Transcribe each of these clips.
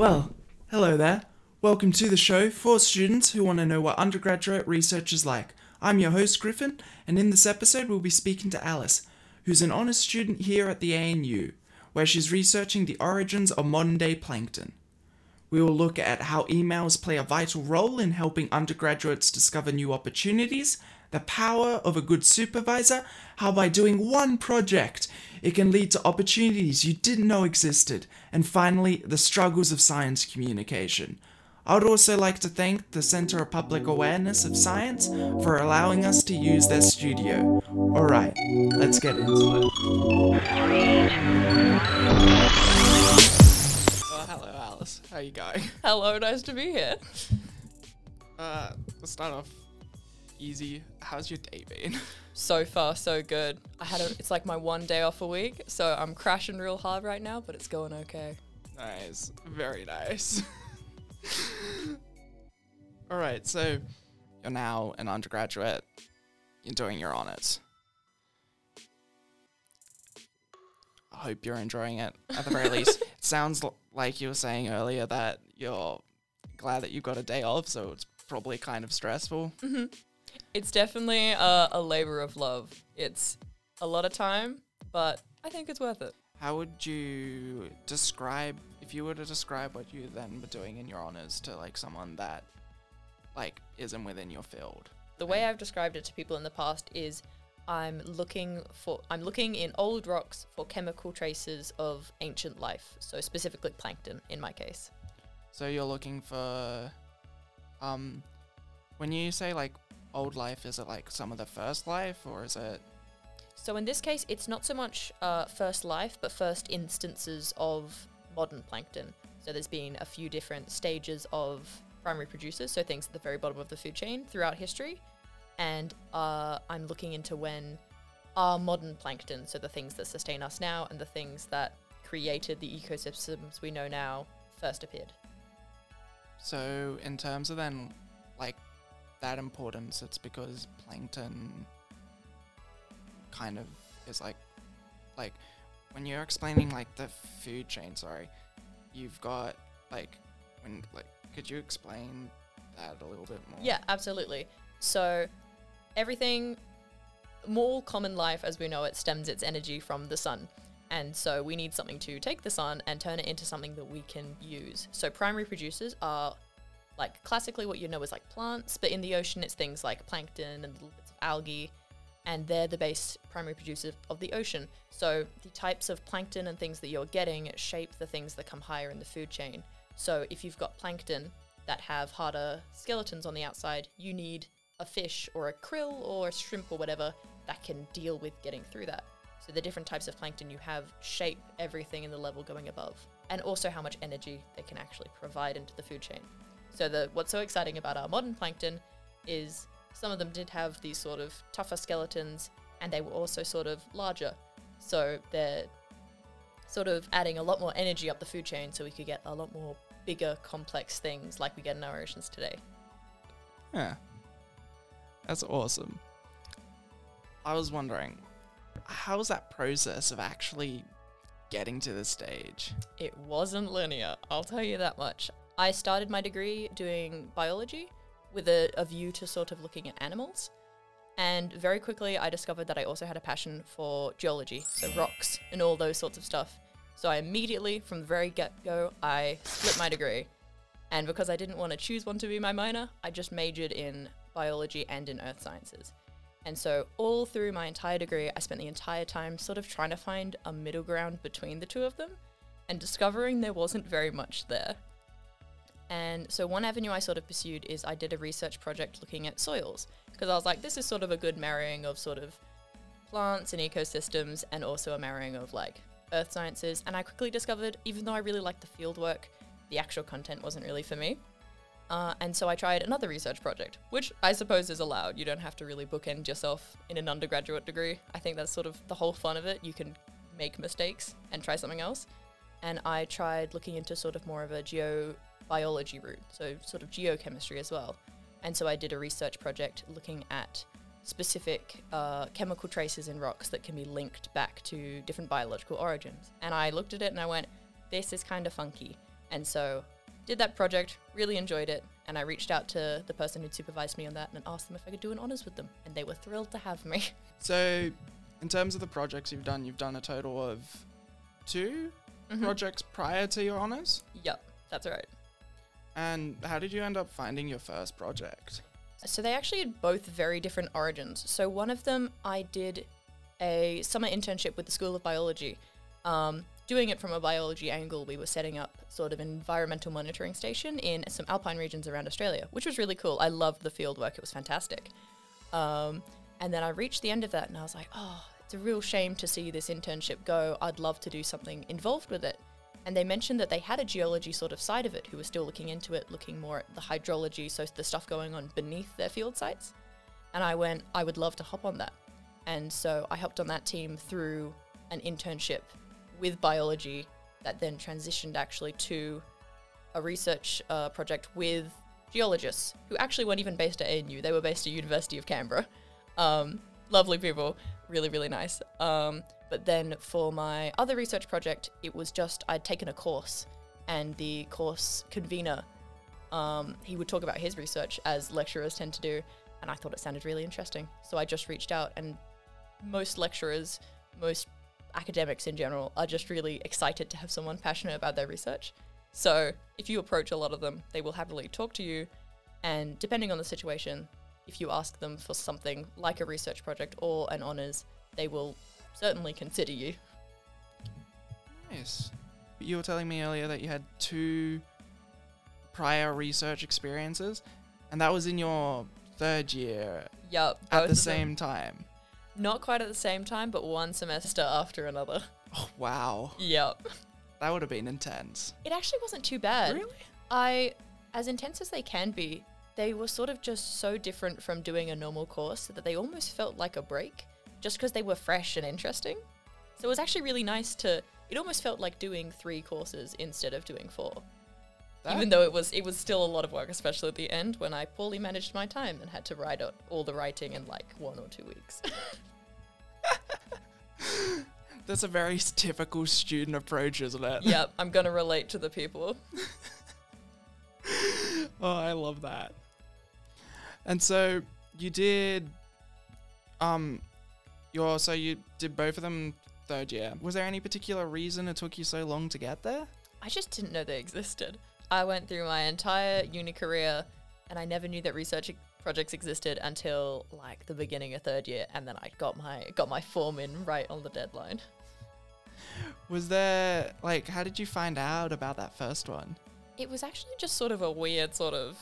Well, hello there. Welcome to the show for students who want to know what undergraduate research is like. I'm your host, Griffin, and in this episode, we'll be speaking to Alice, who's an honours student here at the ANU, where she's researching the origins of modern day plankton. We will look at how emails play a vital role in helping undergraduates discover new opportunities, the power of a good supervisor, how by doing one project, it can lead to opportunities you didn't know existed, and finally, the struggles of science communication. I would also like to thank the Center of Public Awareness of Science for allowing us to use their studio. Alright, let's get into it. Oh, hello, Alice. How you going? Hello, nice to be here. Uh, let's start off easy. How's your day been? So far, so good. I had a, it's like my one day off a week, so I'm crashing real hard right now, but it's going okay. Nice. Very nice. Alright, so you're now an undergraduate. You're doing your honours. I hope you're enjoying it at the very least. It sounds l- like you were saying earlier that you're glad that you got a day off, so it's probably kind of stressful. Mm-hmm. It's definitely a, a labor of love. It's a lot of time, but I think it's worth it. How would you describe if you were to describe what you then were doing in your honors to like someone that like isn't within your field? The way I've described it to people in the past is I'm looking for I'm looking in old rocks for chemical traces of ancient life, so specifically plankton in my case. So you're looking for um when you say like old life, is it like some of the first life or is it So in this case, it's not so much uh, first life, but first instances of modern plankton. So there's been a few different stages of primary producers, so things at the very bottom of the food chain throughout history. And uh, I'm looking into when our modern plankton, so the things that sustain us now and the things that created the ecosystems we know now, first appeared. so in terms of then like that importance it's because plankton kind of is like like when you're explaining like the food chain sorry you've got like when like could you explain that a little bit more Yeah, absolutely. So everything, more common life as we know it, stems its energy from the sun. And so we need something to take the sun and turn it into something that we can use. So primary producers are like classically what you know is like plants, but in the ocean it's things like plankton and little bits of algae. And they're the base primary producers of the ocean. So the types of plankton and things that you're getting shape the things that come higher in the food chain. So if you've got plankton that have harder skeletons on the outside, you need a fish or a krill or a shrimp or whatever that can deal with getting through that. So the different types of plankton you have shape everything in the level going above, and also how much energy they can actually provide into the food chain. So the what's so exciting about our modern plankton is some of them did have these sort of tougher skeletons, and they were also sort of larger. So they're sort of adding a lot more energy up the food chain, so we could get a lot more bigger, complex things like we get in our oceans today. Yeah. That's awesome. I was wondering, how was that process of actually getting to the stage? It wasn't linear, I'll tell you that much. I started my degree doing biology with a, a view to sort of looking at animals. And very quickly, I discovered that I also had a passion for geology, so rocks and all those sorts of stuff. So I immediately, from the very get go, I split my degree. And because I didn't want to choose one to be my minor, I just majored in biology and in earth sciences. And so, all through my entire degree, I spent the entire time sort of trying to find a middle ground between the two of them and discovering there wasn't very much there. And so, one avenue I sort of pursued is I did a research project looking at soils because I was like, this is sort of a good marrying of sort of plants and ecosystems and also a marrying of like earth sciences. And I quickly discovered, even though I really liked the field work, the actual content wasn't really for me. Uh, and so I tried another research project, which I suppose is allowed. You don't have to really bookend yourself in an undergraduate degree. I think that's sort of the whole fun of it. You can make mistakes and try something else. And I tried looking into sort of more of a geobiology route, so sort of geochemistry as well. And so I did a research project looking at specific uh, chemical traces in rocks that can be linked back to different biological origins. And I looked at it and I went, this is kind of funky. And so did that project, really enjoyed it, and I reached out to the person who'd supervised me on that and asked them if I could do an honors with them, and they were thrilled to have me. So, in terms of the projects you've done, you've done a total of 2 Mhm. projects prior to your honors. Yep, that's right. And how did you end up finding your first project? So they actually had both very different origins. So one of them, I did a summer internship with the School of Biology. Um, doing it from a biology angle, we were setting up sort of an environmental monitoring station in some alpine regions around Australia, which was really cool. I loved the field work; it was fantastic. Um, and then I reached the end of that, and I was like, oh, it's a real shame to see this internship go. I'd love to do something involved with it. And they mentioned that they had a geology sort of side of it who were still looking into it, looking more at the hydrology, so the stuff going on beneath their field sites. And I went, I would love to hop on that. And so I hopped on that team through an internship with biology that then transitioned actually to a research uh, project with geologists who actually weren't even based at ANU. They were based at University of Canberra. Um, lovely people, really, really nice. Um, but then for my other research project, it was just I'd taken a course, and the course convener, um, he would talk about his research as lecturers tend to do, and I thought it sounded really interesting. So I just reached out, and most lecturers, most academics in general, are just really excited to have someone passionate about their research. So if you approach a lot of them, they will happily talk to you, and depending on the situation, if you ask them for something like a research project or an honors, they will certainly consider you. Nice. You were telling me earlier that you had two prior research experiences, and that was in your third year Yep. at the same time. Not quite at the same time, but one semester after another. Oh, wow. Yep. That would have been intense. It actually wasn't too bad. Really? I, as intense as they can be, they were sort of just so different from doing a normal course that they almost felt like a break, just because they were fresh and interesting. So it was actually really nice to. It almost felt like doing three courses instead of doing four. That- Even though it was it was still a lot of work, especially at the end when I poorly managed my time and had to write out all the writing in like one or two weeks. That's a very typical student approach, isn't it? yep, I'm gonna relate to the people. Oh, I love that. And so you did, um, your so you did both of them third year. Was there any particular reason it took you so long to get there? I just didn't know they existed. I went through my entire uni career and I never knew that research projects existed until like the beginning of third year and then I got my got my form in right on the deadline. Was there like how did you find out about that first one? It was actually just sort of a weird sort of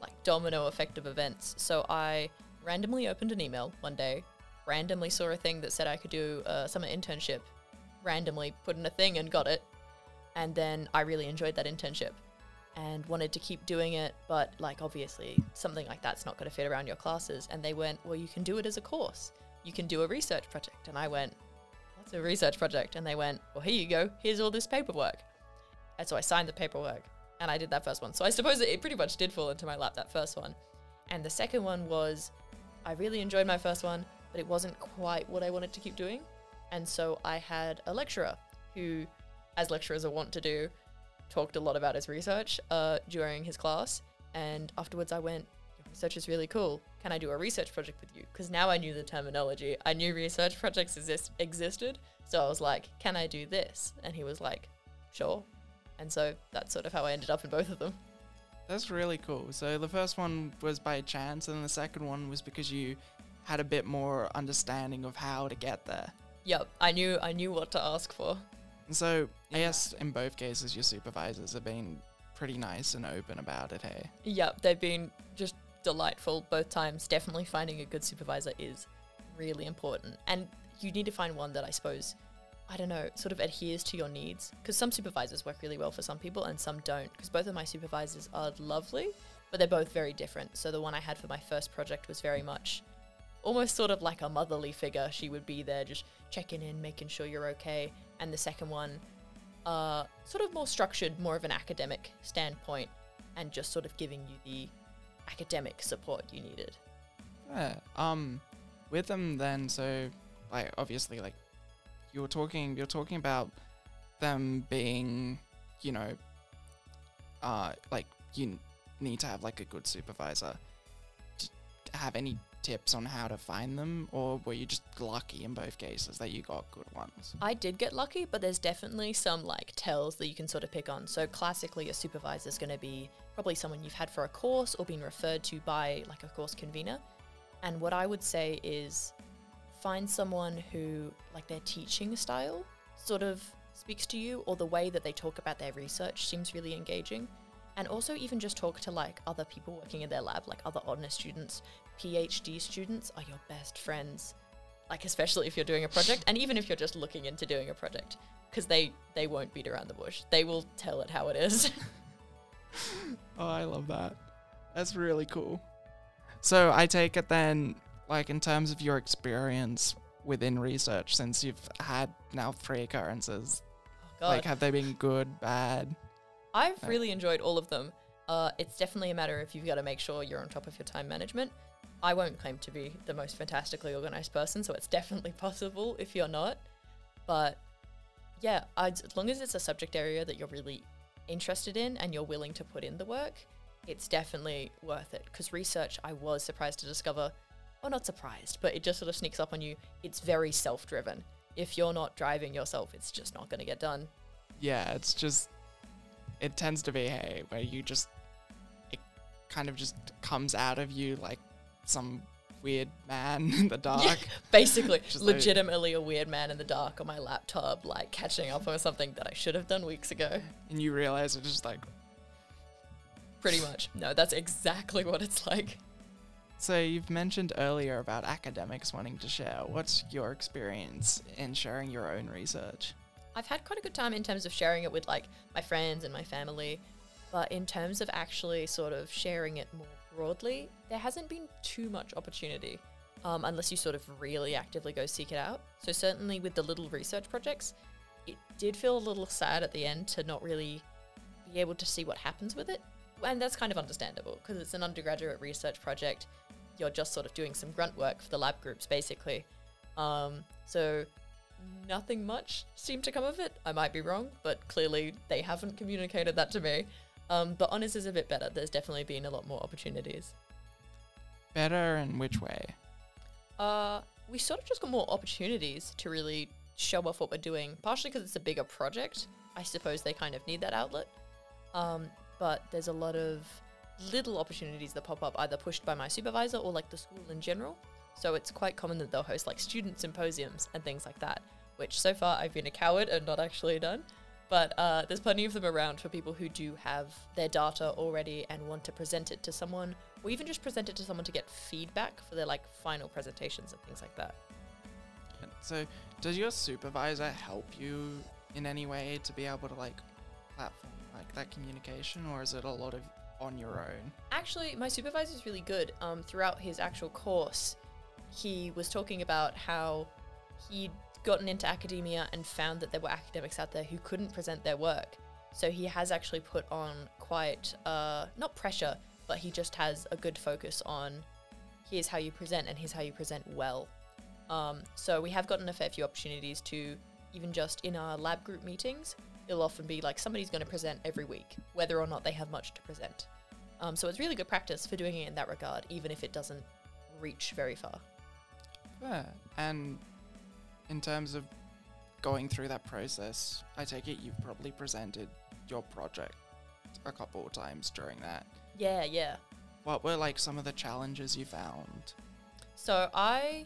like domino effect of events. So I randomly opened an email one day, randomly saw a thing that said I could do a summer internship, randomly put in a thing and got it. And then I really enjoyed that internship and wanted to keep doing it, but like obviously something like that's not going to fit around your classes. And they went, Well, you can do it as a course. You can do a research project. And I went, What's a research project? And they went, Well, here you go. Here's all this paperwork. And so I signed the paperwork and I did that first one. So I suppose it, pretty much did fall into my lap, that first one. And the second one was, I really enjoyed my first one, but it wasn't quite what I wanted to keep doing. And so I had a lecturer who, as lecturers are wont to do, talked a lot about his research uh, during his class. And afterwards I went, Your research is really cool. Can I do a research project with you? Because now I knew the terminology. I knew research projects exist- existed. So I was like, Can I do this? And he was like, Sure. And so that's sort of how I ended up in both of them. That's really cool. So the first one was by chance, and the second one was because you had a bit more understanding of how to get there. Yep, I knew I knew what to ask for. And so I Yeah. guess in both cases, your supervisors have been pretty nice and open about it. Hey. Yep, they've been just delightful both times. Definitely finding a good supervisor is really important. And you need to find one that I suppose, I don't know, sort of adheres to your needs. Because some supervisors work really well for some people and some don't. Because both of my supervisors are lovely, but they're both very different. So the one I had for my first project was very much almost sort of like a motherly figure. She would be there just checking in, making sure you're okay. And the second one, uh, sort of more structured, more of an academic standpoint, and just sort of giving you the academic support you needed. Yeah. Um, with them then, so like obviously like you're talking, you're talking about them being, you know, uh, like you n- need to have like a good supervisor. Have any tips on how to find them, or were you just lucky in both cases that you got good ones? I did get lucky, but there's definitely some like tells that you can sort of pick on. So classically, a supervisor is going to be probably someone you've had for a course or been referred to by like a course convener. And what I would say is find someone who like their teaching style sort of speaks to you or the way that they talk about their research seems really engaging. And also even just talk to like other people working in their lab, like other honors students, PhD students are your best friends. Like especially if you're doing a project and even if you're just looking into doing a project because they they won't beat around the bush. They will tell it how it is. Oh, I love that. That's really cool. So I take it then, like in terms of your experience within research, since you've had now three occurrences, oh, God. like have they been good, bad? I've really enjoyed all of them. Uh, it's definitely a matter of you've got to make sure you're on top of your time management. I won't claim to be the most fantastically organized person, so it's definitely possible if you're not. But yeah, I'd, as long as it's a subject area that you're really interested in and you're willing to put in the work, it's definitely worth it. Because research, I was surprised to discover, well, not surprised, but it just sort of sneaks up on you. It's very self driven. If you're not driving yourself, it's just not going to get done. Yeah, it's just it tends to be hey, where you just it kind of just comes out of you like some weird man in the dark. Yeah, Basically, Just like- legitimately a weird man in the dark on my laptop, like catching up on something that I should have done weeks ago. and you realize it's just like Pretty much. No, that's exactly what it's like. so you've mentioned earlier about academics wanting to share. What's your experience in sharing your own research? I've had quite a good time in terms of sharing it with like my friends and my family, but in terms of actually sort of sharing it more broadly, there hasn't been too much opportunity. Um, unless you sort of really actively go seek it out. So, certainly with the little research projects, it did feel a little sad at the end to not really be able to see what happens with it. And that's kind of understandable because it's an undergraduate research project. You're just sort of doing some grunt work for the lab groups, basically. Um, so, nothing much seemed to come of it. I might be wrong, but clearly they haven't communicated that to me. Um, but honors is a bit better. There's definitely been a lot more opportunities. Better in which way? Uh, we sort of just got more opportunities to really show off what we're doing, partially because it's a bigger project. I suppose they kind of need that outlet. Um, but there's a lot of little opportunities that pop up, either pushed by my supervisor or like the school in general. So it's quite common that they'll host like student symposiums and things like that, which so far I've been a coward and not actually done. But uh, there's plenty of them around for people who do have their data already and want to present it to someone, or even just present it to someone to get feedback for their like final presentations and things like that. So, does your supervisor help you in any way to be able to like platform like that communication, or is it a lot of on your own? Actually, my supervisor is really good. Um, throughout his actual course, he was talking about how he'd gotten into academia and found that there were academics out there who couldn't present their work. So he has actually put on quite, uh, not pressure, but he just has a good focus on here's how you present and here's how you present well. Um, so we have gotten a fair few opportunities to, even just in our lab group meetings, it'll often be like somebody's going to present every week, whether or not they have much to present. Um, so it's really good practice for doing it in that regard, even if it doesn't reach very far. Yeah. And in terms of going through that process, I take it you've probably presented your project a couple of times during that. Yeah, yeah. What were like some of the challenges you found? So I,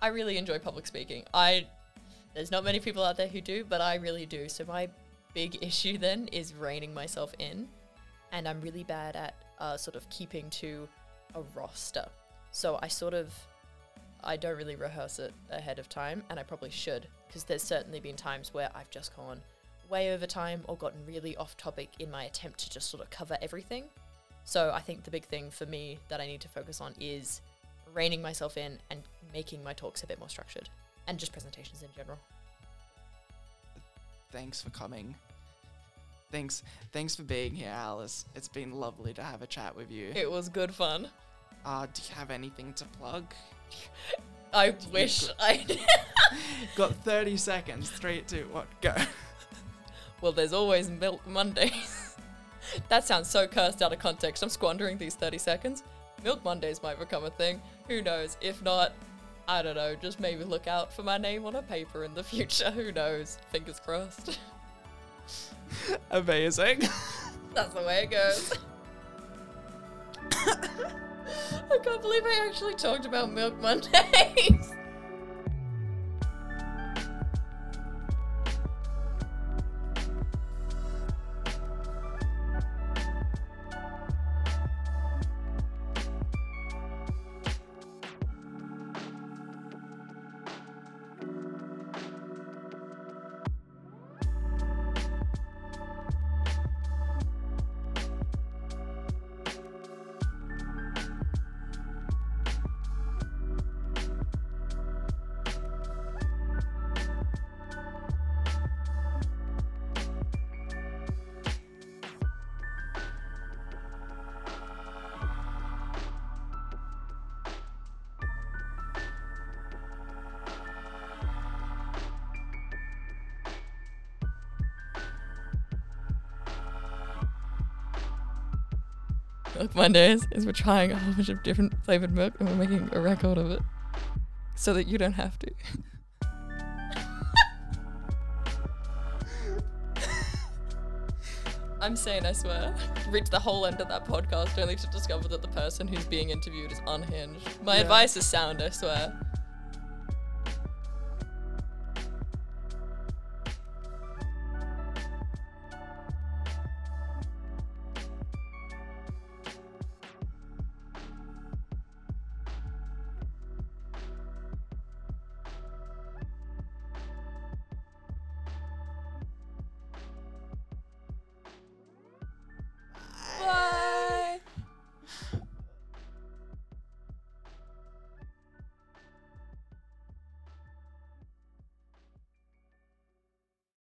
I really enjoy public speaking. I, there's not many people out there who do, but I really do. So my big issue then is reining myself in, and I'm really bad at uh, sort of keeping to a roster. So I sort of, I don't really rehearse it ahead of time, and I probably should, because there's certainly been times where I've just gone way over time or gotten really off topic in my attempt to just sort of cover everything. So I think the big thing for me that I need to focus on is reining myself in and making my talks a bit more structured and just presentations in general. Thanks for coming. Thanks, thanks for being here, Alice. It's been lovely to have a chat with you. It was good fun. Uh, do you have anything to plug? I wish I Got 30 seconds. Three, two, one, go. Well, there's always Milk Mondays. that sounds so cursed out of context. I'm squandering these 30 seconds. Milk Mondays might become a thing. Who knows? If not, I don't know. Just maybe look out for my name on a paper in the future. Who knows? Fingers crossed. Amazing. That's the way it goes. I can't believe I actually talked about Milk Mondays. Milk Mondays is we're trying a whole bunch of different flavored milk and we're making a record of it so that you don't have to. I'm sane, I swear. Reach the whole end of that podcast only to discover that the person who's being interviewed is unhinged. My Yeah. advice is sound, I swear.